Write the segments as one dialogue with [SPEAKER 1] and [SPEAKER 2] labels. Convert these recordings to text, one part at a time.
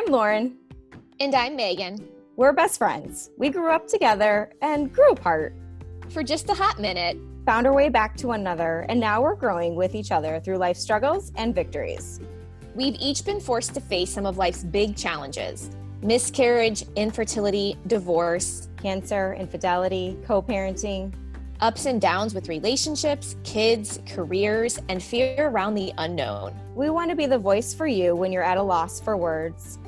[SPEAKER 1] I'm Lauren.
[SPEAKER 2] And I'm Megan.
[SPEAKER 1] We're best friends. We grew up together and grew apart.
[SPEAKER 2] For just a hot minute,
[SPEAKER 1] found our way back to one another, and now we're growing with each other through life struggles and victories.
[SPEAKER 2] We've each been forced to face some of life's big challenges miscarriage, infertility, divorce,
[SPEAKER 1] cancer, infidelity, co parenting,
[SPEAKER 2] ups and downs with relationships, kids, careers, and fear around the unknown.
[SPEAKER 1] We want to be the voice for you when you're at a loss for words,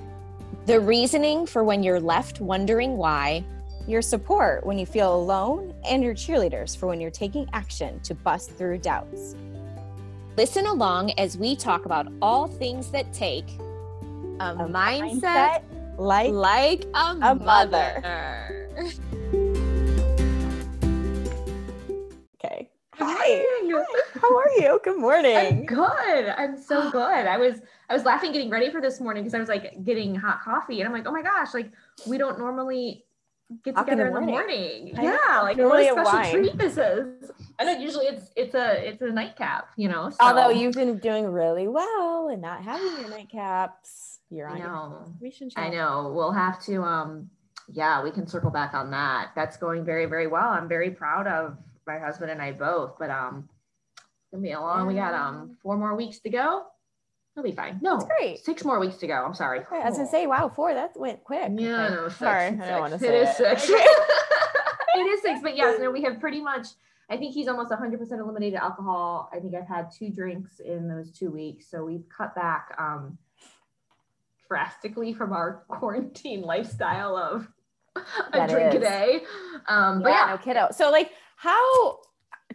[SPEAKER 2] the reasoning for when you're left wondering why,
[SPEAKER 1] your support when you feel alone, and your cheerleaders for when you're taking action to bust through doubts.
[SPEAKER 2] Listen along as we talk about all things that take a, a mindset, mindset,
[SPEAKER 1] like,
[SPEAKER 2] like a, a mother. mother.
[SPEAKER 1] okay. How are you? Good morning.
[SPEAKER 3] I'm good. I'm so good. I was I was laughing getting ready for this morning because I was like getting hot coffee and I'm like, oh my gosh, like we don't normally get together in the morning. In the morning. Yeah, like what a special wine. treat this is. I know usually it's it's a it's a nightcap, you know.
[SPEAKER 1] So. Although you've been doing really well and not having your nightcaps, you're on. I
[SPEAKER 3] know. We should try. I know. We'll have to. Um. Yeah, we can circle back on that. That's going very very well. I'm very proud of my husband and I both. But um, it's gonna be a long. We got um four more weeks to go. He'll be fine. No,
[SPEAKER 1] That's great.
[SPEAKER 3] Six more weeks to go. I'm sorry.
[SPEAKER 1] Okay, I was gonna say, wow, four. That went quick.
[SPEAKER 3] Yeah, okay. no, six,
[SPEAKER 1] sorry,
[SPEAKER 3] six.
[SPEAKER 1] I don't want to say
[SPEAKER 3] it. Is six. it is six, but yes, no, we have pretty much. I think he's almost 100% eliminated alcohol. I think I've had two drinks in those two weeks, so we've cut back um, drastically from our quarantine lifestyle of a that drink is. a day. Um, yeah, but yeah,
[SPEAKER 1] no kiddo. So like, how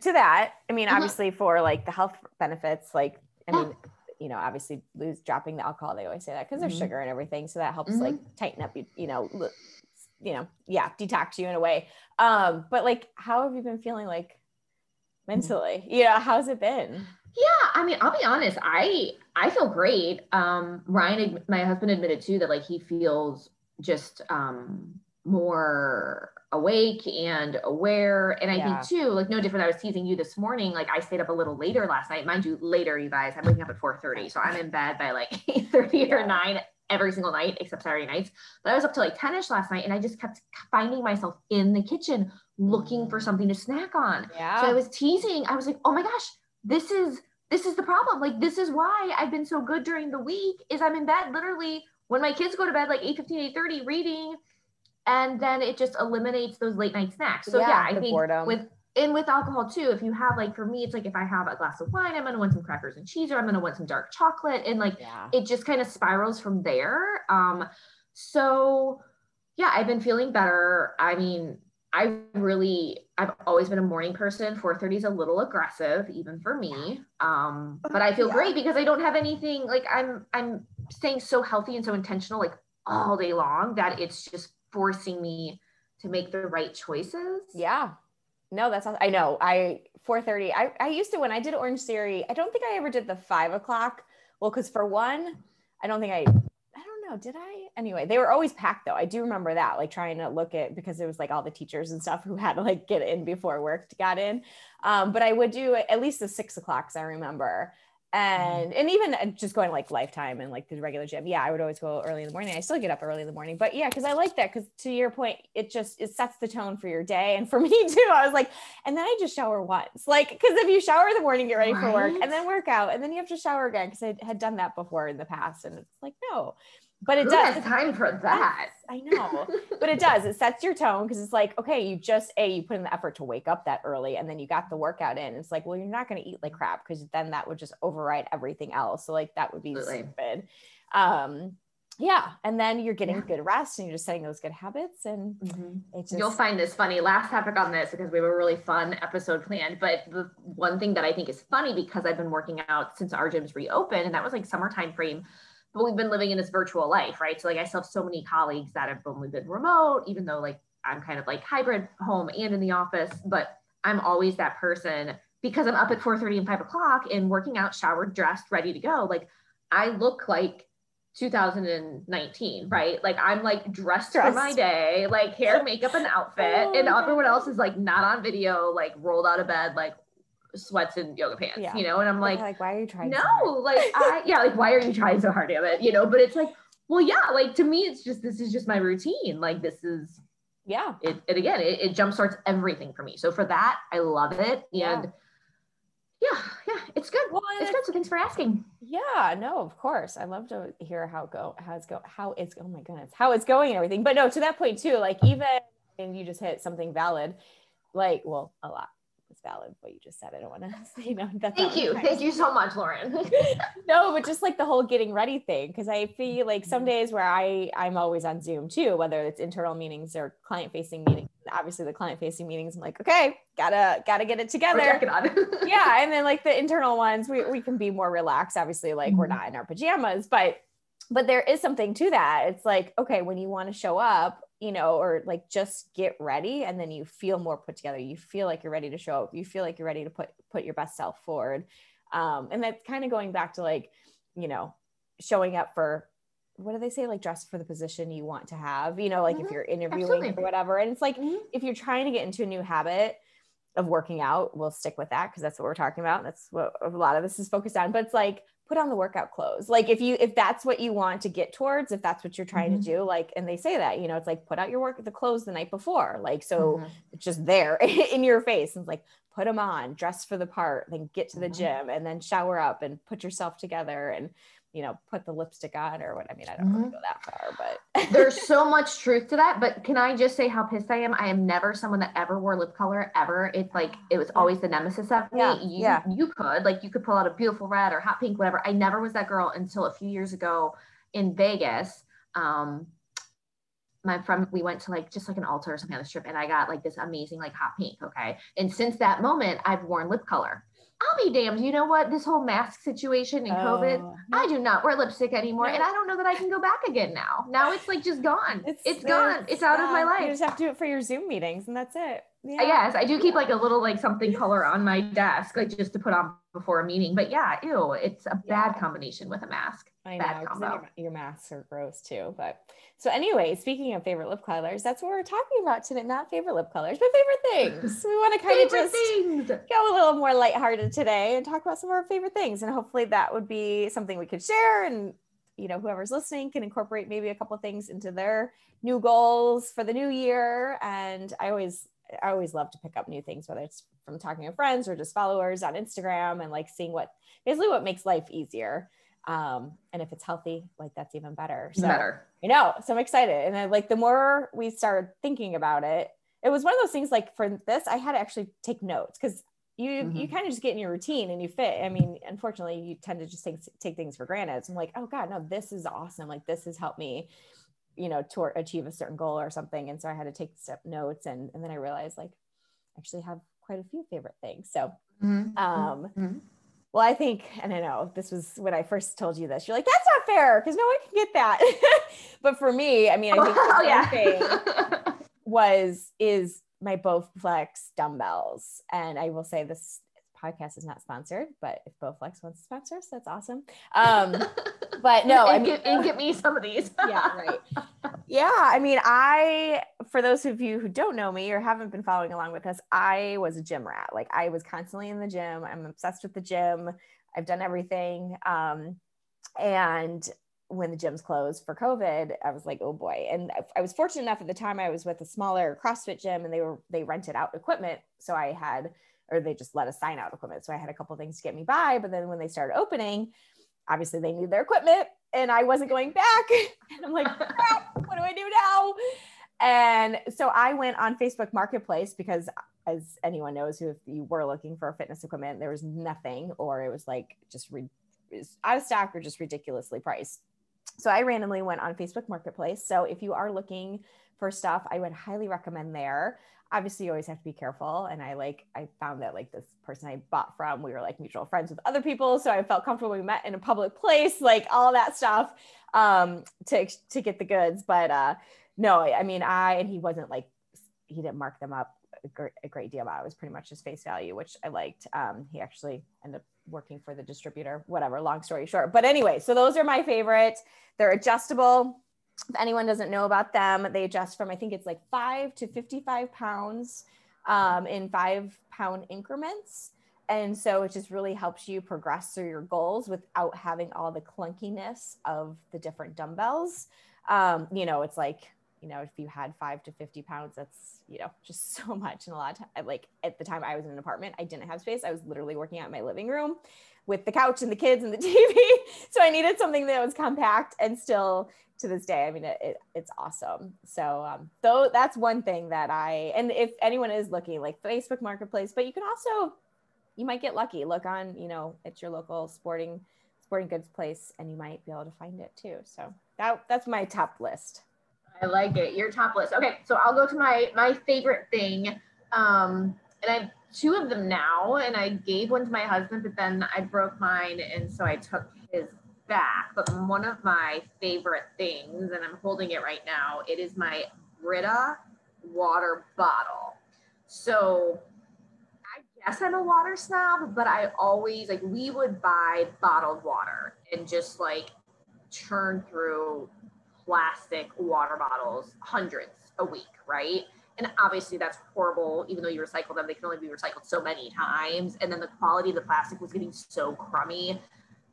[SPEAKER 1] to that? I mean, mm-hmm. obviously for like the health benefits, like I mean you know, obviously lose dropping the alcohol. They always say that because there's mm-hmm. sugar and everything. So that helps mm-hmm. like tighten up, you, you know, you know, yeah, detox you in a way. Um, but like, how have you been feeling like mm-hmm. mentally? Yeah. How's it been?
[SPEAKER 3] Yeah. I mean, I'll be honest. I, I feel great. Um, Ryan, my husband admitted too, that like he feels just, um, more awake and aware. And I yeah. think too, like no different. I was teasing you this morning. Like I stayed up a little later last night. Mind you, later, you guys. I'm waking up at 4:30. So I'm in bed by like 8:30 yeah. or 9 every single night except Saturday nights. But I was up till like 10ish last night and I just kept finding myself in the kitchen looking for mm. something to snack on.
[SPEAKER 1] Yeah.
[SPEAKER 3] So I was teasing. I was like, oh my gosh, this is this is the problem. Like this is why I've been so good during the week is I'm in bed literally when my kids go to bed like 8 15, 8 30 reading and then it just eliminates those late night snacks. So yeah, yeah I think boredom. with and with alcohol too, if you have like for me, it's like if I have a glass of wine, I'm gonna want some crackers and cheese, or I'm gonna want some dark chocolate, and like yeah. it just kind of spirals from there. Um, so yeah, I've been feeling better. I mean, I really I've always been a morning person. 4:30 is a little aggressive, even for me. Um, but I feel yeah. great because I don't have anything like I'm I'm staying so healthy and so intentional like all day long that it's just forcing me to make the right choices.
[SPEAKER 1] Yeah. No, that's I know. I 4:30. I I used to when I did Orangetheory. I don't think I ever did the five o'clock. Well, because for one, I don't think I. I don't know. Did I? Anyway, they were always packed though. I do remember that, like trying to look at because it was like all the teachers and stuff who had to like get in before work got in. Um, but I would do at least the six o'clocks. I remember. Mm-hmm. and and even uh, just going like lifetime and like the regular gym yeah i would always go early in the morning i still get up early in the morning but yeah because i like that because to your point it just it sets the tone for your day and for me too i was like and then i just shower once like because if you shower in the morning get ready right? for work and then work out and then you have to shower again because i had done that before in the past and it's like no but it
[SPEAKER 3] Who
[SPEAKER 1] does
[SPEAKER 3] time for that?
[SPEAKER 1] I know. But it does. It sets your tone because it's like okay you just a you put in the effort to wake up that early and then you got the workout in. It's like well you're not going to eat like crap because then that would just override everything else. So like that would be Absolutely. stupid. Um yeah. And then you're getting yeah. good rest and you're just setting those good habits and
[SPEAKER 3] mm-hmm. just... you'll find this funny. Last topic on this because we have a really fun episode planned but the one thing that i think is funny because i've been working out since our gyms reopened and that was like summertime frame but we've been living in this virtual life, right? So like I still have so many colleagues that have only been remote, even though like I'm kind of like hybrid home and in the office, but I'm always that person because I'm up at 4:30 and 5 o'clock and working out, showered, dressed, ready to go. Like I look like 2019, right? Like I'm like dressed, dressed. for my day, like hair, makeup, and outfit, oh, and everyone else is like not on video, like rolled out of bed, like sweats and yoga pants, yeah. you know? And I'm like,
[SPEAKER 1] like, why are you trying?
[SPEAKER 3] No, so like I, yeah, like, why are you trying so hard, damn it? You know, but it's like, well, yeah, like to me, it's just this is just my routine. Like this is
[SPEAKER 1] Yeah.
[SPEAKER 3] it, it again, it, it jumpstarts everything for me. So for that, I love it.
[SPEAKER 1] Yeah.
[SPEAKER 3] And yeah, yeah, it's good.
[SPEAKER 1] Well, and
[SPEAKER 3] It's good. So thanks for asking.
[SPEAKER 1] Yeah, no, of course. I love to hear how go how it's go how it's oh my goodness, how it's going and everything. But no, to that point too, like even and you just hit something valid, like well, a lot valid what you just said. I don't want to say no. That's
[SPEAKER 3] Thank you. Thank you so much, Lauren.
[SPEAKER 1] no, but just like the whole getting ready thing, because I feel like some days where I I'm always on Zoom too, whether it's internal meetings or client facing meetings. Obviously, the client facing meetings, I'm like, okay, gotta gotta get it together.
[SPEAKER 3] We're on.
[SPEAKER 1] yeah, and then like the internal ones, we we can be more relaxed. Obviously, like we're
[SPEAKER 3] Mhm.
[SPEAKER 1] not in our pajamas, but but there is something to that. It's like okay, when you want to show up, you know, or like just get ready, and then you feel more put together. You feel like you're ready to show up. You feel like you're ready to put put your best self forward. Um, and that's kind of going back to like, you know, showing up for what do they say like dress for the position you want to have you know like if
[SPEAKER 3] Mhm.
[SPEAKER 1] you're interviewing
[SPEAKER 3] Absolutely.
[SPEAKER 1] or whatever and it's like
[SPEAKER 3] Mhm.
[SPEAKER 1] if you're trying to get into a new habit of working out we'll stick with that because that's what we're talking about that's what a lot of this is focused on but it's like put on the workout clothes like if you if that's what you want to get towards if that's what you're trying
[SPEAKER 3] Mhm.
[SPEAKER 1] to do like and they say that you know it's like put out your work the clothes the night before like so
[SPEAKER 3] Mhm.
[SPEAKER 1] it's just there in your face and it's like put them on dress for the part then get to the
[SPEAKER 3] Mhm.
[SPEAKER 1] gym and then shower up and put yourself together and you know put the lipstick on or what i mean i don't really
[SPEAKER 3] Mhm.
[SPEAKER 1] go that far but
[SPEAKER 3] There's so much truth to that, but can I just say how pissed I am? I am never someone that ever wore lip color ever. It's like it was always the nemesis of me.
[SPEAKER 1] Yeah,
[SPEAKER 3] you,
[SPEAKER 1] yeah.
[SPEAKER 3] you could like you could pull out a beautiful red or hot pink, whatever. I never was that girl until a few years ago in Vegas. Um, my friend, we went to like just like an altar or something on the strip, and I got like this amazing like hot pink. Okay, and since that moment, I've worn lip color. I'll be damned. You know what? This whole mask situation and COVID,
[SPEAKER 1] Oh,
[SPEAKER 3] I do not wear lipstick anymore,
[SPEAKER 1] No.
[SPEAKER 3] and I don't know that I can go back again now. Now it's like just gone. It's,
[SPEAKER 1] it's
[SPEAKER 3] gone. It's out of my
[SPEAKER 1] yeah, you just have to do it for your zoom meetings and that's it uh, yeah
[SPEAKER 3] Yes, I do keep like a little like something color on my desk, like just to put on before a meeting. But yeah, ew, it's a bad
[SPEAKER 1] Yeah.
[SPEAKER 3] combination with a mask.
[SPEAKER 1] I
[SPEAKER 3] Bad
[SPEAKER 1] know,
[SPEAKER 3] combo.
[SPEAKER 1] your, your masks are gross too. But so anyway, speaking of favorite lip colors, that's what we're talking about today. Not favorite lip colors, but favorite things. We want to kind of just
[SPEAKER 3] things.
[SPEAKER 1] go a little more lighthearted today and talk about some of our favorite things. And hopefully that would be something we could share and you know, whoever's listening can incorporate maybe a couple things into their new goals for the new year. And I always I always love to pick up new things, whether it's from talking to friends or just followers on Instagram and like seeing what basically what makes life easier. Um, and if it's healthy, like that's even better. So
[SPEAKER 3] Better.
[SPEAKER 1] I know. So I'm excited. And then like the more we started thinking about it, it was one of those things like for this, I had to actually take notes because you you
[SPEAKER 3] Mhm.
[SPEAKER 1] kind of just get in your routine and you fit. I mean, unfortunately, you tend to just take take things for granted. So I'm like, oh God, no, this is awesome. Like this has helped me, you know, to achieve a certain goal or something. And so I had to take step notes and and then I realized like I actually have quite a few favorite things. So
[SPEAKER 3] Mhm.
[SPEAKER 1] um
[SPEAKER 3] Mhm.
[SPEAKER 1] well, I think, and I know this was when I first told you this. You're like, that's not fair because no one can get that. but for me, I mean, I think the
[SPEAKER 3] oh yeah.
[SPEAKER 1] thing was is my Bowflex dumbbells, and I will say this podcast is not sponsored, but if Bowflex wants to sponsor us, that's awesome. Um, but no, I mean,
[SPEAKER 3] get, and get me some of these.
[SPEAKER 1] yeah, right. Yeah, I mean, I for those of you who don't know me or haven't been following along with us, I was a gym rat. Like I was constantly in the gym. I'm obsessed with the gym. I've done everything. Um, and when the gyms closed for COVID, I was like, oh boy. And I- was fortunate enough at the time I was with a smaller CrossFit gym and they were they rented out equipment. So I had or they just let us sign out equipment. So I had a couple things to get me by. But then when they started opening, obviously they need their equipment and I wasn't going back. And I'm like, crap, what do I do now? And so I went on Facebook Marketplace because, as anyone knows, who if you were looking for fitness equipment, there was nothing, or it was like just re- was out of stock or just ridiculously priced. So I randomly went on Facebook Marketplace. So if you are looking for stuff, I would highly recommend there. Obviously, you always have to be careful. And I like, I found that like this person I bought from, we were like mutual friends with other people. So I felt comfortable. We met in a public place, like all that stuff um, to, to get the goods. But uh, no, I mean, I, and he wasn't like, he didn't mark them up a great, a great deal. About. It was pretty much his face value, which I liked. Um, he actually ended up working for the distributor, whatever, long story short. But anyway, so those are my favorite. They're adjustable. If anyone doesn't know about them, they adjust from, I think it's like five to 55 pounds um, in five pound increments. and so it just really helps you progress through your goals without having all the clunkiness of the different dumbbells. Um, you know, it's like, you know, if you had five to 50 pounds, that's, you know, just so much. And a lot of time, like at the time I was in an apartment, I didn't have space. I was literally working out in my living room with the couch and the kids and the TV. so I needed something that was compact and still to this day. I mean, it, it it's awesome. So, um, though that's one thing that I, and if anyone is looking like Facebook marketplace, but you can also, you might get lucky. Look on, you know, at your local sporting, sporting goods place and you might be able to find it too. So that, that's my top list.
[SPEAKER 3] I like it. Your top list. Okay. So I'll go to my, my favorite thing. Um, and I have two of them now and I gave one to my husband, but then I broke mine. And so I took his back, but one of my favorite things, and I'm holding it right now, it is my Brita water bottle. So I guess I'm a water snob, but I always like we would buy bottled water and just like churn through plastic water bottles, hundreds a week, right? And obviously that's horrible, even though you recycle them, they can only be recycled so many times. And then the quality of the plastic was getting so crummy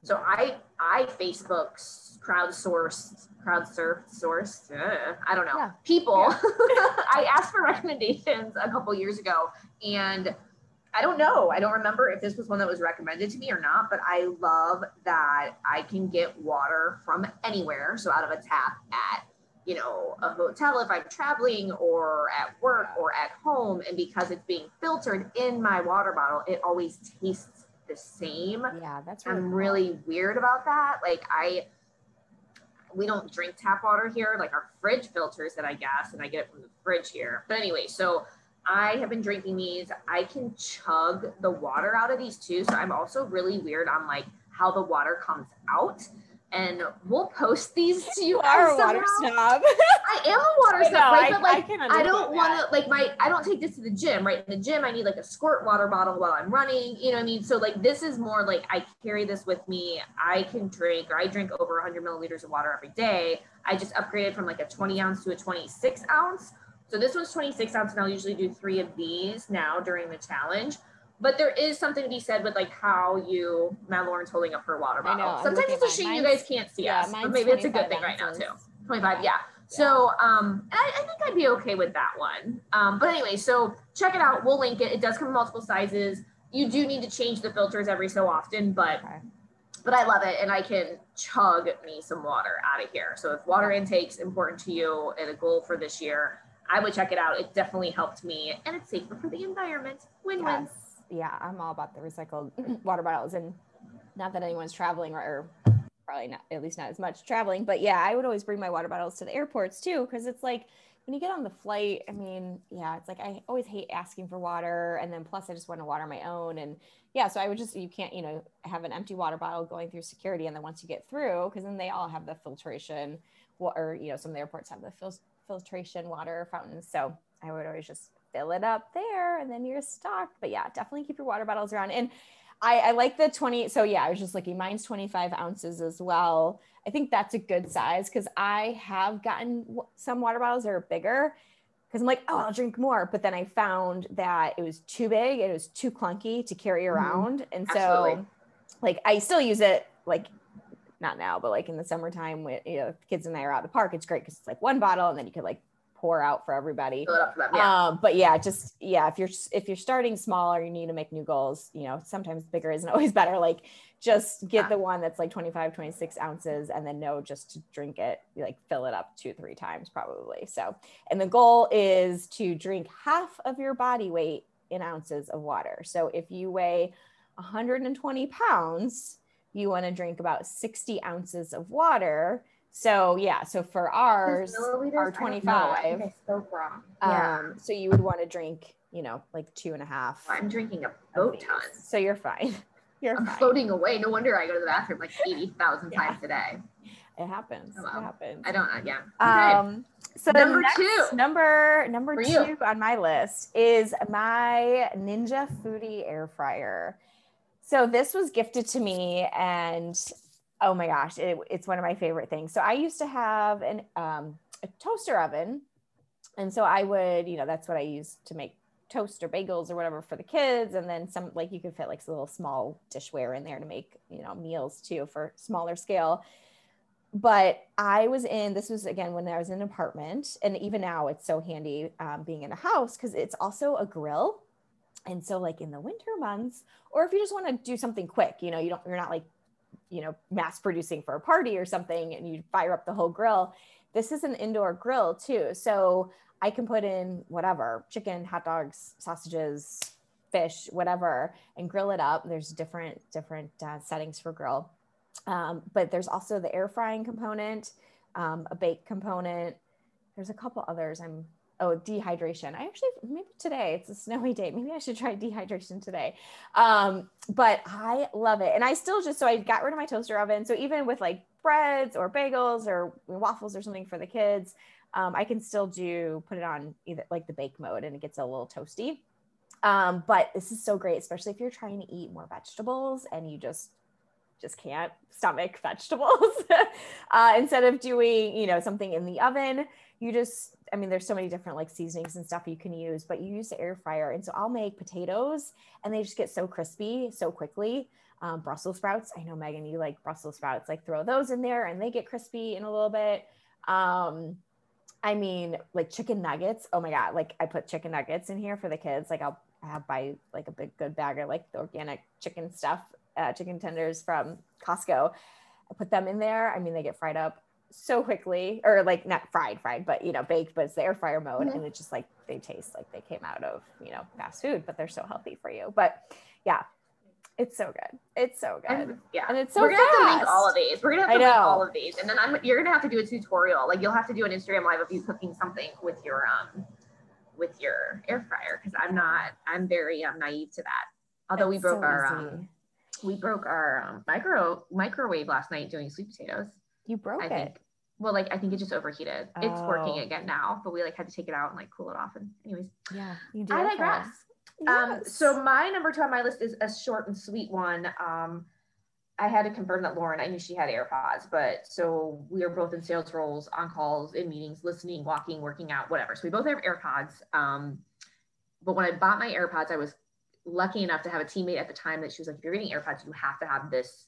[SPEAKER 3] so I I Facebook crowdsourced, crowdsurfed, sourced. Uh, I don't know yeah. people. Yeah. I asked for recommendations a couple years ago, and I don't know. I don't remember if this was one that was recommended to me or not. But I love that I can get water from anywhere, so out of a tap at you know a hotel if I'm traveling or at work or at home, and because it's being filtered in my water bottle, it always tastes the same.
[SPEAKER 1] Yeah, that's
[SPEAKER 3] really I'm cool. really weird about that. Like I we don't drink tap water here, like our fridge filters that I guess, and I get it from the fridge here. But anyway, so I have been drinking these. I can chug the water out of these too. So I'm also really weird on like how the water comes out and we'll post these to you.
[SPEAKER 1] you are a water snob.
[SPEAKER 3] I am a water snob, right? But like, I, I don't want to like my. I don't take this to the gym, right? In the gym, I need like a squirt water bottle while I'm running. You know what I mean? So like, this is more like I carry this with me. I can drink, or I drink over 100 milliliters of water every day. I just upgraded from like a 20 ounce to a 26 ounce. So this one's 26 ounce, and I'll usually do three of these now during the challenge but there is something to be said with like how you Matt Lauren's holding up her water bottle. Know, Sometimes it's a shame you guys can't see yeah, us, but maybe it's a good thing right now too. 25, yeah. yeah. So um I, I, think I'd be okay with that one. Um, but anyway, so check it out. We'll link it. It does come in multiple sizes. You do need to change the filters every so often, but okay. but I love it and I can chug me some water out of here. So if water intake's important to you and a goal for this year, I would check it out. It definitely helped me and it's safer for the environment. Win-win. Yes
[SPEAKER 1] yeah, I'm all about the recycled water bottles and not that anyone's traveling or, or probably not, at least not as much traveling, but yeah, I would always bring my water bottles to the airports too. Cause it's like, when you get on the flight, I mean, yeah, it's like I always hate asking for water. And then plus I just want to water my own. And yeah, so I would just, you can't, you know, have an empty water bottle going through security. And then once you get through, because then they all have the filtration, or, you know, some of the airports have the fil- filtration water fountains. So I would always just fill it up there and then you're stocked. But yeah, definitely keep your water bottles around. And I, I like the 20. So yeah, I was just looking, mine's 25 ounces as well. I think that's a good size because I have gotten some water bottles that are bigger because I'm like, oh, I'll drink more. But then I found that it was too big, it was too clunky to carry mm-hmm. around. Mm-hmm. And so, Absolutely. like, I still use it like not now, but like in the summertime when you know kids and I are out at the park, it's great because it's like one bottle and then you could like pour out for everybody. For them, yeah. Um, but yeah, just yeah, if you're if you're starting small or you need to make new goals, you know, sometimes bigger isn't always better. Like just get yeah. the one that's like 25, 26 ounces and then know just to drink it, like fill it up two, three times probably. So, and the goal is to drink half of your body weight in ounces of water. So if you weigh 120 pounds, you want to drink about 60 ounces of water so yeah, so for ours, our 25, I
[SPEAKER 3] spoke wrong.
[SPEAKER 1] Yeah. Um, so you would want to drink, you know, like two and a half.
[SPEAKER 3] I'm drinking a boat ton.
[SPEAKER 1] So you're fine. You're
[SPEAKER 3] I'm
[SPEAKER 1] fine.
[SPEAKER 3] floating away. No wonder I go to the bathroom like 80,000 yeah. times a day.
[SPEAKER 1] It happens. Oh, well. It happens.
[SPEAKER 3] I don't, uh, yeah.
[SPEAKER 1] Okay. Um, so number two, number, number two you. on my list is my Ninja Foodi air fryer. So this was gifted to me and oh my gosh, it, it's one of my favorite things. So I used to have an um, a toaster oven, and so I would, you know, that's what I use to make toast or bagels or whatever for the kids. And then some like you could fit like a little small dishware in there to make you know meals too for smaller scale. But i was in this was again when i was in an apartment. And even now it's so handy um, being in a house because it's also a grill and so like in the winter months or if you just want to do something quick you know you don't you're not like you know mass producing for a party or something and you fire up the whole grill this is an indoor grill too so I can put in whatever chicken, hot dogs, sausages, fish, whatever, and grill it up. There's different different uh, settings for grill, um, but there's also the air frying component, um, a bake component. There's a couple others. I'm oh dehydration. I actually maybe today it's a snowy day. Maybe I should try dehydration today. Um, but I love it, and I still just so I got rid of my toaster oven. So even with like breads or bagels or waffles or something for the kids, um, I can still do put it on either like the bake mode and it gets a little toasty. Um, but this is so great, especially if you're trying to eat more vegetables and you just just can't stomach vegetables. uh, instead of doing you know something in the oven, you just I mean there's so many different like seasonings and stuff you can use, but you use the air fryer. And so I'll make potatoes and they just get so crispy so quickly. Um, Brussels sprouts. I know Megan, you like Brussels sprouts. Like throw those in there and they get crispy in a little bit. Um, I mean, like chicken nuggets. Oh my god! Like I put chicken nuggets in here for the kids. Like I'll have buy like a big good bag of like the organic chicken stuff, uh, chicken tenders from Costco. I put them in there. I mean, they get fried up so quickly, or like not fried, fried, but you know, baked. But it's the air fryer mode, mm-hmm. and it's just like they taste like they came out of you know fast food, but they're so healthy for you. But yeah, it's so good. It's so good. And,
[SPEAKER 3] yeah.
[SPEAKER 1] And it's so
[SPEAKER 3] We're gonna
[SPEAKER 1] fast.
[SPEAKER 3] have to link all of these. We're gonna have to link all of these. And then I'm you're gonna have to do a tutorial. Like you'll have to do an Instagram live of you cooking something with your um with your air fryer because I'm not I'm very um naive to that. Although it's we broke so our um we broke our um, micro microwave last night doing sweet potatoes.
[SPEAKER 1] You broke I
[SPEAKER 3] it.
[SPEAKER 1] Think.
[SPEAKER 3] Well, like I think it just overheated. Oh. It's working oh. again now, but we like had to take it out and like cool it off. And anyways,
[SPEAKER 1] yeah,
[SPEAKER 3] you do. I digress. Um, so my number two on my list is a short and sweet one. Um, I had to confirm that Lauren, I knew she had AirPods, but so we are both in sales roles, on calls, in meetings, listening, walking, working out, whatever. So we both have AirPods. Um, but when I bought my AirPods, I was lucky enough to have a teammate at the time that she was like, if you're getting AirPods, you have to have this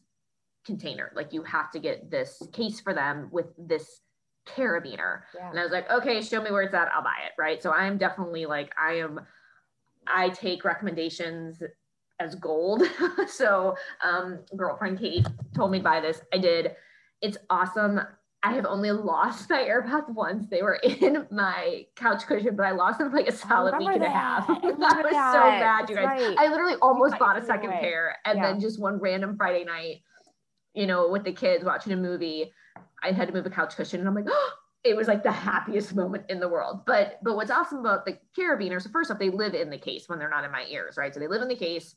[SPEAKER 3] container. Like you have to get this case for them with this carabiner. Yeah. And I was like, okay, show me where it's at. I'll buy it. Right. So I'm definitely like, I am I take recommendations as gold. so, um, girlfriend Kate told me to buy this. I did. It's awesome. I have only lost my AirPods once. They were in my couch cushion, but I lost them for like a solid week and a half. that was that. so bad, you guys. Right. I literally almost bought a second pair, and yeah. then just one random Friday night, you know, with the kids watching a movie, I had to move a couch cushion, and I'm like, oh, it was like the happiest moment in the world. But but what's awesome about the carabiners, so first off, they live in the case when they're not in my ears, right? So they live in the case.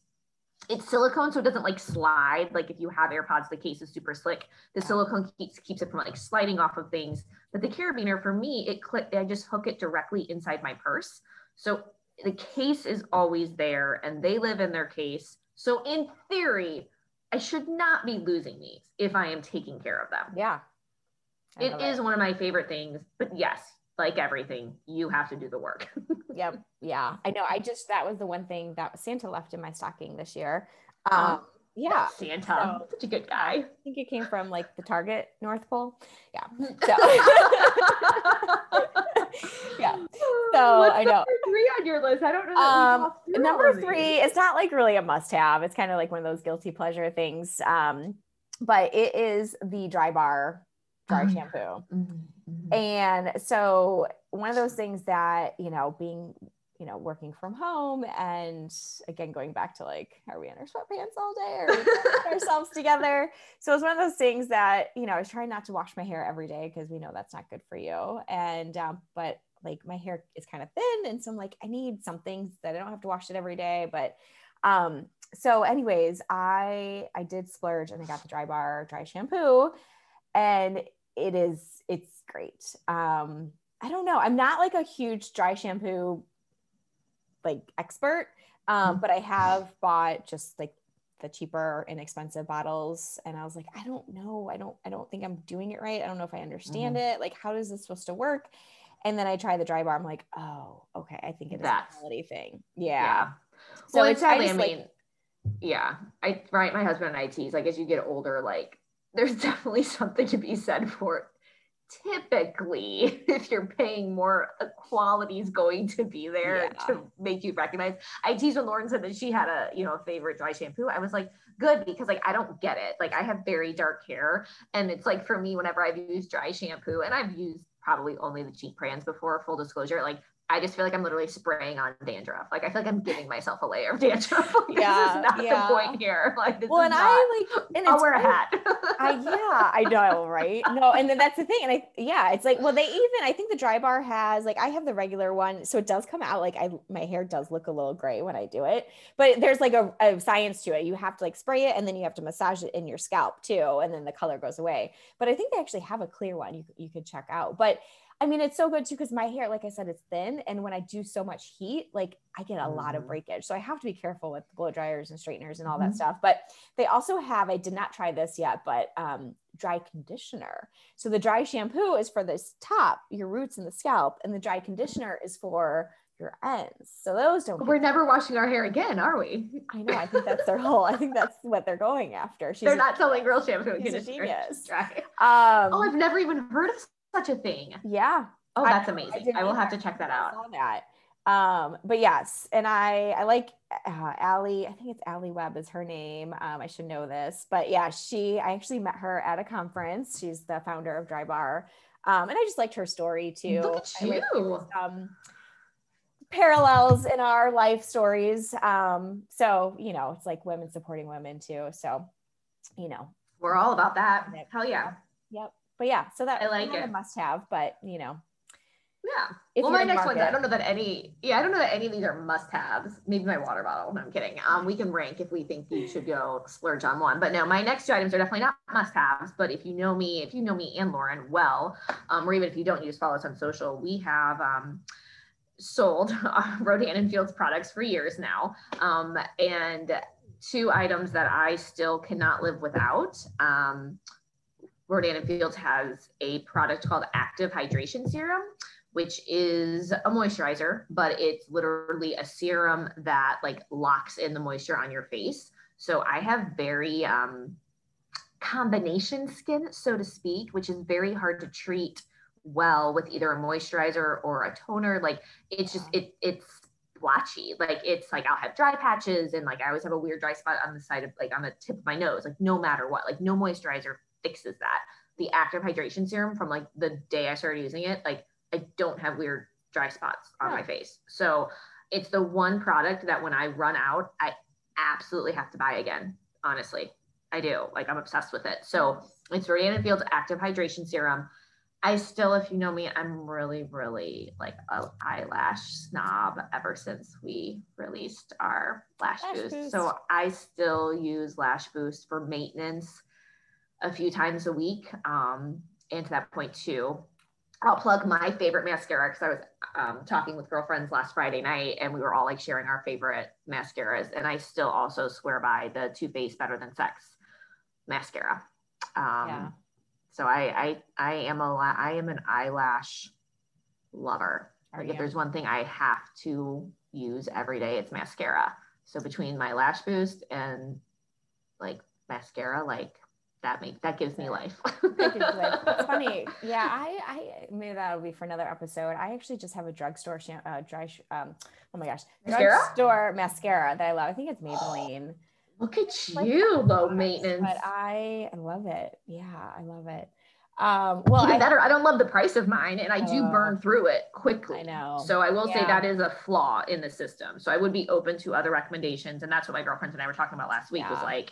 [SPEAKER 3] It's silicone, so it doesn't like slide. Like if you have AirPods, the case is super slick. The silicone keeps keeps it from like sliding off of things. But the carabiner for me, it click. I just hook it directly inside my purse. So the case is always there, and they live in their case. So in theory, I should not be losing these if I am taking care of them.
[SPEAKER 1] Yeah.
[SPEAKER 3] It is one of my favorite things, but yes, like everything, you have to do the work.
[SPEAKER 1] yep. Yeah. I know. I just, that was the one thing that Santa left in my stocking this year. Um, um yeah.
[SPEAKER 3] Santa, so, such a good guy. I
[SPEAKER 1] think it came from like the Target North Pole. Yeah. So. yeah. So
[SPEAKER 3] What's
[SPEAKER 1] I know.
[SPEAKER 3] three on your list. I don't know.
[SPEAKER 1] Um, number three, it's not like really a must have. It's kind of like one of those guilty pleasure things. Um, but it is the Drybar dry mm-hmm. shampoo. Mm-hmm. And so one of those things that, you know, being, you know, working from home and again, going back to like, are we in our sweatpants all day or ourselves together? So it's one of those things that, you know, I was trying not to wash my hair every day because we know that's not good for you. And, um, but like my hair is kind of thin. And so I'm like, I need something that I don't have to wash it every day. But, um, so anyways, I, I did splurge and I got the Drybar dry shampoo and it is it's great um i don't know i'm not like a huge dry shampoo like expert um mm-hmm. but i have bought just like the cheaper inexpensive bottles and i was like i don't know i don't i don't think i'm doing it right i don't know if i understand mm-hmm. it like how is this supposed to work And then I try the Drybar. I'm like, oh, okay. I think it is a quality thing.
[SPEAKER 3] Yeah.
[SPEAKER 1] Yeah.
[SPEAKER 3] So it's
[SPEAKER 1] it's- I
[SPEAKER 3] I,
[SPEAKER 1] just, like-
[SPEAKER 3] mean, yeah. I right, my husband and I tease like as you get older, like there's definitely something to be said for typically if you're paying more uh, quality is going to be there
[SPEAKER 1] Yeah.
[SPEAKER 3] to make you recognize. I teased when lauren said that she had a you know a favorite dry shampoo. I was like good because like i don't get it. Like i have very dark hair and it's like for me whenever i've used dry shampoo and i've used probably only the cheap brands before full disclosure like I just feel like I'm literally spraying on dandruff. Like I feel like I'm giving myself a layer of dandruff. Like,
[SPEAKER 1] Yeah,
[SPEAKER 3] this is not
[SPEAKER 1] yeah.
[SPEAKER 3] the point here. Like this
[SPEAKER 1] Well, and
[SPEAKER 3] not,
[SPEAKER 1] I like, and
[SPEAKER 3] I'll wear a hat.
[SPEAKER 1] I yeah, I know, right? No, and then that's the thing. And I yeah, it's like, well, they even I think the Drybar has like I have the regular one, so it does come out like I my hair does look a little gray when I do it, but there's like a, a science to it. You have to like spray it and then you have to massage it in your scalp too, and then the color goes away. But I think they actually have a clear one you you could check out. But I mean, it's so good too because my hair, like I said, it's thin, and when I do so much heat, like I get a lot of
[SPEAKER 3] Mhm.
[SPEAKER 1] breakage. So I have to be careful with blow dryers and straighteners and all that
[SPEAKER 3] Mhm.
[SPEAKER 1] stuff. But they also have, I did not try this yet, but um, dry conditioner. So the dry shampoo is for this top, your roots and the scalp, and the dry conditioner is for your ends. So those don't.
[SPEAKER 3] We're never washing our hair again, are we?
[SPEAKER 1] I know. I think that's their whole. I think that's what they're going after. She's
[SPEAKER 3] They're
[SPEAKER 1] a-
[SPEAKER 3] not selling girl shampoo
[SPEAKER 1] she's a genius.
[SPEAKER 3] Dry.
[SPEAKER 1] Um,
[SPEAKER 3] Oh, I've never even heard of such a thing.
[SPEAKER 1] yeah.
[SPEAKER 3] Oh, that's
[SPEAKER 1] I
[SPEAKER 3] amazing.
[SPEAKER 1] didn't
[SPEAKER 3] I, will have to check that out.
[SPEAKER 1] saw that. Um, but yes, and I I like uh, Alli. I think it's Alli Webb is her name. Um, I should know this, but yeah, she. I actually met her at a conference. She's the founder of Drybar, um, and I just liked her story too.
[SPEAKER 3] Look at
[SPEAKER 1] I like
[SPEAKER 3] you.
[SPEAKER 1] um, parallels in our life stories. Um, so you know, it's like women supporting women too. So you know,
[SPEAKER 3] We're all about that. Hell yeah.
[SPEAKER 1] But yeah, so that
[SPEAKER 3] I like it.
[SPEAKER 1] must have, but you know,
[SPEAKER 3] Yeah.
[SPEAKER 1] if
[SPEAKER 3] well, my next ones, I don't know that any, yeah, I don't know that any of these are must haves. Maybe my water bottle. No, I'm kidding. Um, we can rank if we think you should go splurge on one. But no, my next two items are definitely not must haves. But if you know me, if you know me and Lauren well, um, or even if you don't, you just follow us on social, we have um, sold Rodan and Fields products for years now. Um, and two items that I still cannot live without. Um, Rodan Fields has a product called Active Hydration Serum, which is a moisturizer, but it's literally a serum that like locks in the moisture on your face. So I have very um, combination skin, so to speak, which is very hard to treat well with either a moisturizer or a toner. Like it's just it it's blotchy. Like it's like I'll have dry patches and like I always have a weird dry spot on the side of like on the tip of my nose. Like no matter what, like no moisturizer fixes that. The active hydration serum from like the day I started using it, like I don't have weird dry spots on my face. So it's the one product that when I run out, I absolutely have to buy again. Honestly, I do. Like I'm obsessed with it. So it's Rodan Fields Active Hydration Serum. I still, if you know me, I'm really, really like a eyelash snob ever since we released our Lash,
[SPEAKER 1] Lash
[SPEAKER 3] Boost.
[SPEAKER 1] Boost.
[SPEAKER 3] So I still use Lash Boost for maintenance a few times a week. Um, and to that point too, I'll plug my favorite mascara because I was um, talking with girlfriends last Friday night and we were all like sharing our favorite mascaras. And I still also swear by the Too Faced Better Than Sex mascara. Um,
[SPEAKER 1] Yeah.
[SPEAKER 3] So I, I I am a I am an eyelash lover. Like if there's one thing I have to use every day, it's mascara. So between my lash boost and like mascara, like that makes that gives me life.
[SPEAKER 1] Thank you, Liz. It's funny. Yeah, I, I maybe that'll be for another episode. I actually just have a drugstore sham- uh, dry, sh- um, oh my gosh,
[SPEAKER 3] Mascara?
[SPEAKER 1] drugstore mascara that I love. I think it's Maybelline.
[SPEAKER 3] Look at
[SPEAKER 1] Like,
[SPEAKER 3] you, low
[SPEAKER 1] but
[SPEAKER 3] maintenance.
[SPEAKER 1] I love it. Yeah, I love it. Um, well,
[SPEAKER 3] Even
[SPEAKER 1] I,
[SPEAKER 3] better, I don't love the price of mine, and I do
[SPEAKER 1] Oh.
[SPEAKER 3] burn through it quickly.
[SPEAKER 1] I know.
[SPEAKER 3] So I will say that is a flaw in the system. So I would be open to other recommendations, and that's what my girlfriends and I were talking about last week. Was like,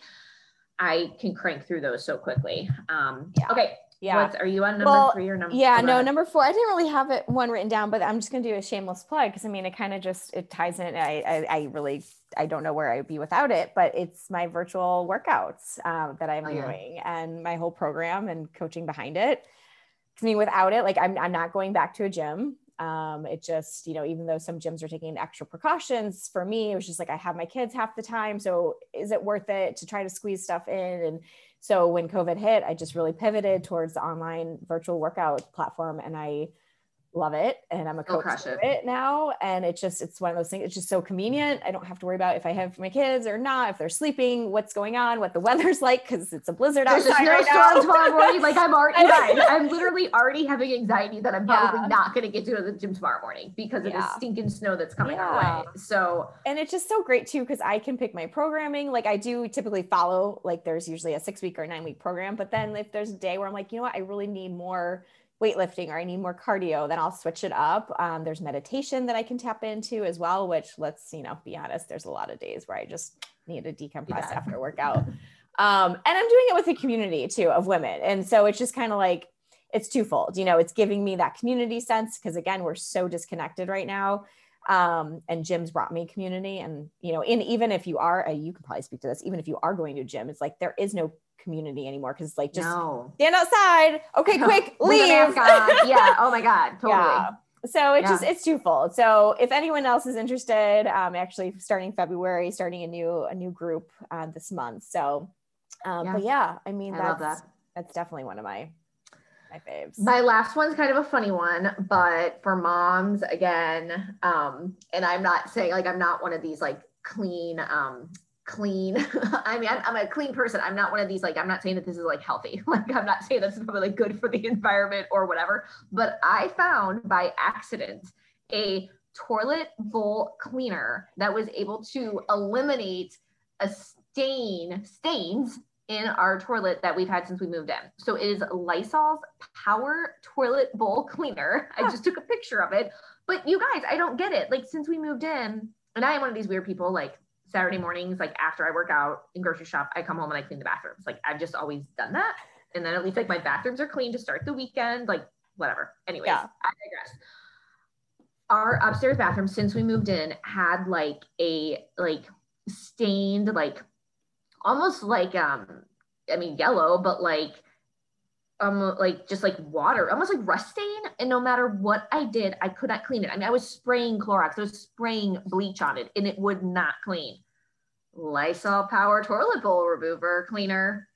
[SPEAKER 3] I can crank through those so quickly. Um,
[SPEAKER 1] Yeah.
[SPEAKER 3] Okay,
[SPEAKER 1] yeah.
[SPEAKER 3] What's, are you on number
[SPEAKER 1] Well,
[SPEAKER 3] three or number?
[SPEAKER 1] Yeah, no, number four. I didn't really have it one written down, but I'm just gonna do a shameless plug because I mean, it kind of just it ties in. I, I I really I don't know where I'd be without it, but it's my virtual workouts um, that I'm
[SPEAKER 3] Oh, yeah.
[SPEAKER 1] doing and my whole program and coaching behind it. I mean, without it, like I'm I'm not going back to a gym. Um, it just you know, even though some gyms are taking extra precautions, for me, it was just like I have my kids half the time, so is it worth it to try to squeeze stuff in? And so when COVID hit, I just really pivoted towards the online virtual workout platform and I love it and I'm a coach
[SPEAKER 3] it.
[SPEAKER 1] it now. And it's just, it's one of those things, it's just so convenient. I don't have to worry about if I have my kids or not, if they're sleeping, what's going on, what the weather's like, because it's a blizzard
[SPEAKER 3] There's
[SPEAKER 1] outside right now.
[SPEAKER 3] tomorrow morning. Like I'm already,
[SPEAKER 1] I
[SPEAKER 3] you
[SPEAKER 1] know.
[SPEAKER 3] guys, I'm literally already having anxiety that I'm probably
[SPEAKER 1] Yeah.
[SPEAKER 3] not going to get to the gym tomorrow morning because of
[SPEAKER 1] Yeah.
[SPEAKER 3] the stinking snow that's coming our way. So
[SPEAKER 1] and it's just so great too because I can pick my programming. Like I do typically follow, like there's usually a six week or nine week program, but then if there's a day where I'm like, you know what, I really need more weightlifting or I need more cardio, then I'll switch it up. Um, there's meditation that I can tap into as well, which let's you know be honest, there's a lot of days where I just need to decompress
[SPEAKER 3] Yeah.
[SPEAKER 1] after workout. Um, and I'm doing it with a community too of women, and so it's just kind of like it's twofold. You know, it's giving me that community sense because again, we're so disconnected right now um, and gyms brought me community and you know and even if you are uh, you can probably speak to this even if you are going to a gym it's like there is no community anymore because it's like just
[SPEAKER 3] no.
[SPEAKER 1] stand outside okay quick leave.
[SPEAKER 3] Yeah. Oh my God. Totally.
[SPEAKER 1] yeah so it's
[SPEAKER 3] Yeah.
[SPEAKER 1] just it's twofold so if anyone else is interested um actually starting february starting a new a new group uh, this month so um
[SPEAKER 3] Yeah.
[SPEAKER 1] but yeah i mean
[SPEAKER 3] I
[SPEAKER 1] that's
[SPEAKER 3] love that.
[SPEAKER 1] that's definitely one of my my faves
[SPEAKER 3] My last one's kind of a funny one, but for moms again, um, and I'm not saying like I'm not one of these like clean, um, clean. I mean, I'm, I'm a clean person. I'm not one of these like I'm not saying that this is like healthy. Like I'm not saying this is probably good for the environment or whatever. But I found by accident a toilet bowl cleaner that was able to eliminate a stain stains in our toilet that we've had since we moved in. So it is Lysol's Power Toilet Bowl Cleaner. I just took a picture of it. But you guys, I don't get it. Like since we moved in, and I am one of these weird people, like Saturday mornings, like after I work out in grocery shop, I come home and I clean the bathrooms. Like I've just always done that. And then at least like my bathrooms are clean to start the weekend, like whatever. Anyways,
[SPEAKER 1] Yeah.
[SPEAKER 3] I digress. Our upstairs bathroom since we moved in had like a like stained like almost like um I mean yellow, but like um like just like water, almost like rust stain. And no matter what I did, I could not clean it. I mean, I was spraying Clorox, I was spraying bleach on it, and it would not clean. Lysol Power Toilet Bowl Remover Cleaner.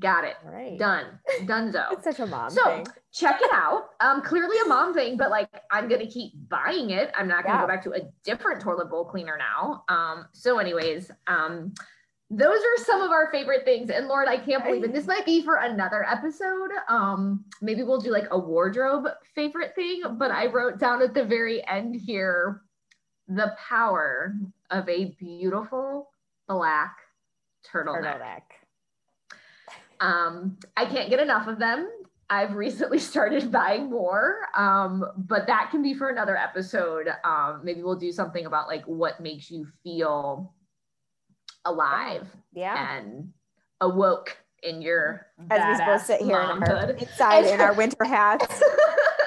[SPEAKER 3] Got it.
[SPEAKER 1] right
[SPEAKER 3] Done. Donezo.
[SPEAKER 1] it's such a mom thing.
[SPEAKER 3] So
[SPEAKER 1] thing
[SPEAKER 3] check it out. Um, clearly a mom thing, but like I'm gonna keep buying it. I'm not gonna
[SPEAKER 1] Yeah.
[SPEAKER 3] go back to a different toilet bowl cleaner now. Um, so anyways, um, those are some of our favorite things. And Lord, I can't believe it. This might be for another episode. Um, maybe we'll do like a wardrobe favorite thing, but I wrote down at the very end here the power of a beautiful black turtleneck.
[SPEAKER 1] turtleneck
[SPEAKER 3] Um, I can't get enough of them. I've recently started buying more, um, but that can be for another episode. Um, maybe we'll do something about like what makes you feel alive
[SPEAKER 1] yeah
[SPEAKER 3] and awoke in your
[SPEAKER 1] as we both sit here in our, inside in our winter hats.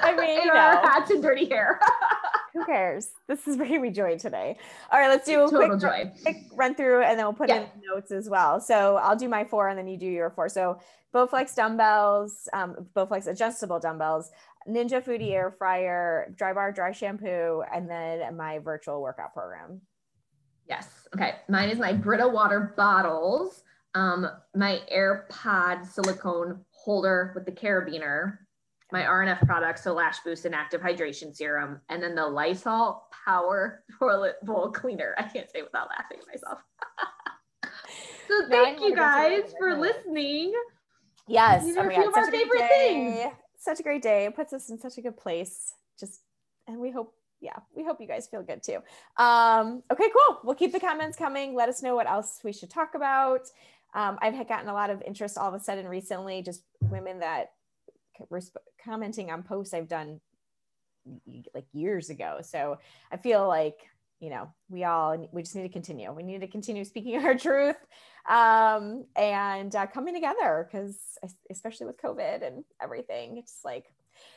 [SPEAKER 1] I mean,
[SPEAKER 3] in
[SPEAKER 1] you
[SPEAKER 3] our
[SPEAKER 1] know.
[SPEAKER 3] hats and dirty hair.
[SPEAKER 1] Who cares? This is bringing me joy today. All right, let's do a
[SPEAKER 3] Total
[SPEAKER 1] quick,
[SPEAKER 3] joy.
[SPEAKER 1] quick run through and then we'll put
[SPEAKER 3] Yeah.
[SPEAKER 1] in notes as well. So I'll do my four and then you do your four. So Bowflex dumbbells, um, Bowflex adjustable dumbbells, Ninja Foodi air fryer, Drybar dry shampoo, and then my virtual workout program.
[SPEAKER 3] Yes. Okay. Mine is my Brita water bottles, um, my AirPod silicone holder with the carabiner, my RNF products, so Lash Boost and Active Hydration Serum, and then the Lysol Power Toilet Bowl Cleaner. I can't say without laughing at myself. so thank you guys for listening.
[SPEAKER 1] Yes.
[SPEAKER 3] These are a few of our
[SPEAKER 1] such a great
[SPEAKER 3] favorite
[SPEAKER 1] day.
[SPEAKER 3] things.
[SPEAKER 1] Such a great day. It puts us in such a good place. Just, and we hope, yeah, we hope you guys feel good too. Um, okay, cool. We'll keep the comments coming. Let us know what else we should talk about. Um, I've gotten a lot of interest all of a sudden recently, just women that resp- commenting on posts I've done like years ago. So I feel like you know we all we just need to continue. We need to continue speaking our truth um, and uh, coming together because especially with COVID and everything, it's like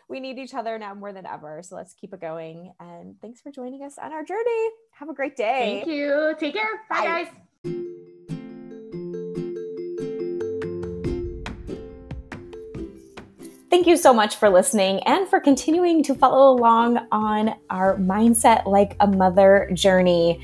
[SPEAKER 1] we need each other now more than ever. So let's keep it going. And thanks for joining us on our journey. Have a great day.
[SPEAKER 3] Thank you. Take care. Bye,
[SPEAKER 1] Bye.
[SPEAKER 3] guys.
[SPEAKER 1] Thank you so much for listening and for continuing to follow along on our Mindset Like a Mother journey.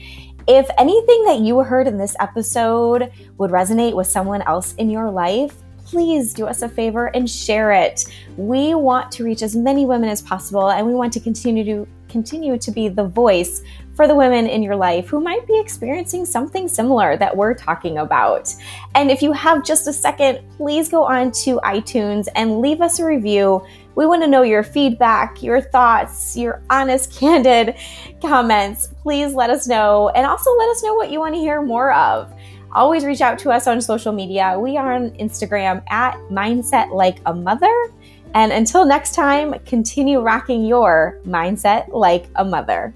[SPEAKER 1] If anything that you heard in this episode would resonate with someone else in your life, please do us a favor and share it. We want to reach as many women as possible and we want to continue to continue to be the voice for the women in your life who might be experiencing something similar that we're talking about. And if you have just a second, please go on to iTunes and leave us a review. We want to know your feedback, your thoughts, your honest, candid comments. Please let us know. And also let us know what you want to hear more of. Always reach out to us on social media. We are on Instagram at Mindset Like a Mother. And until next time, continue rocking your mindset like a mother.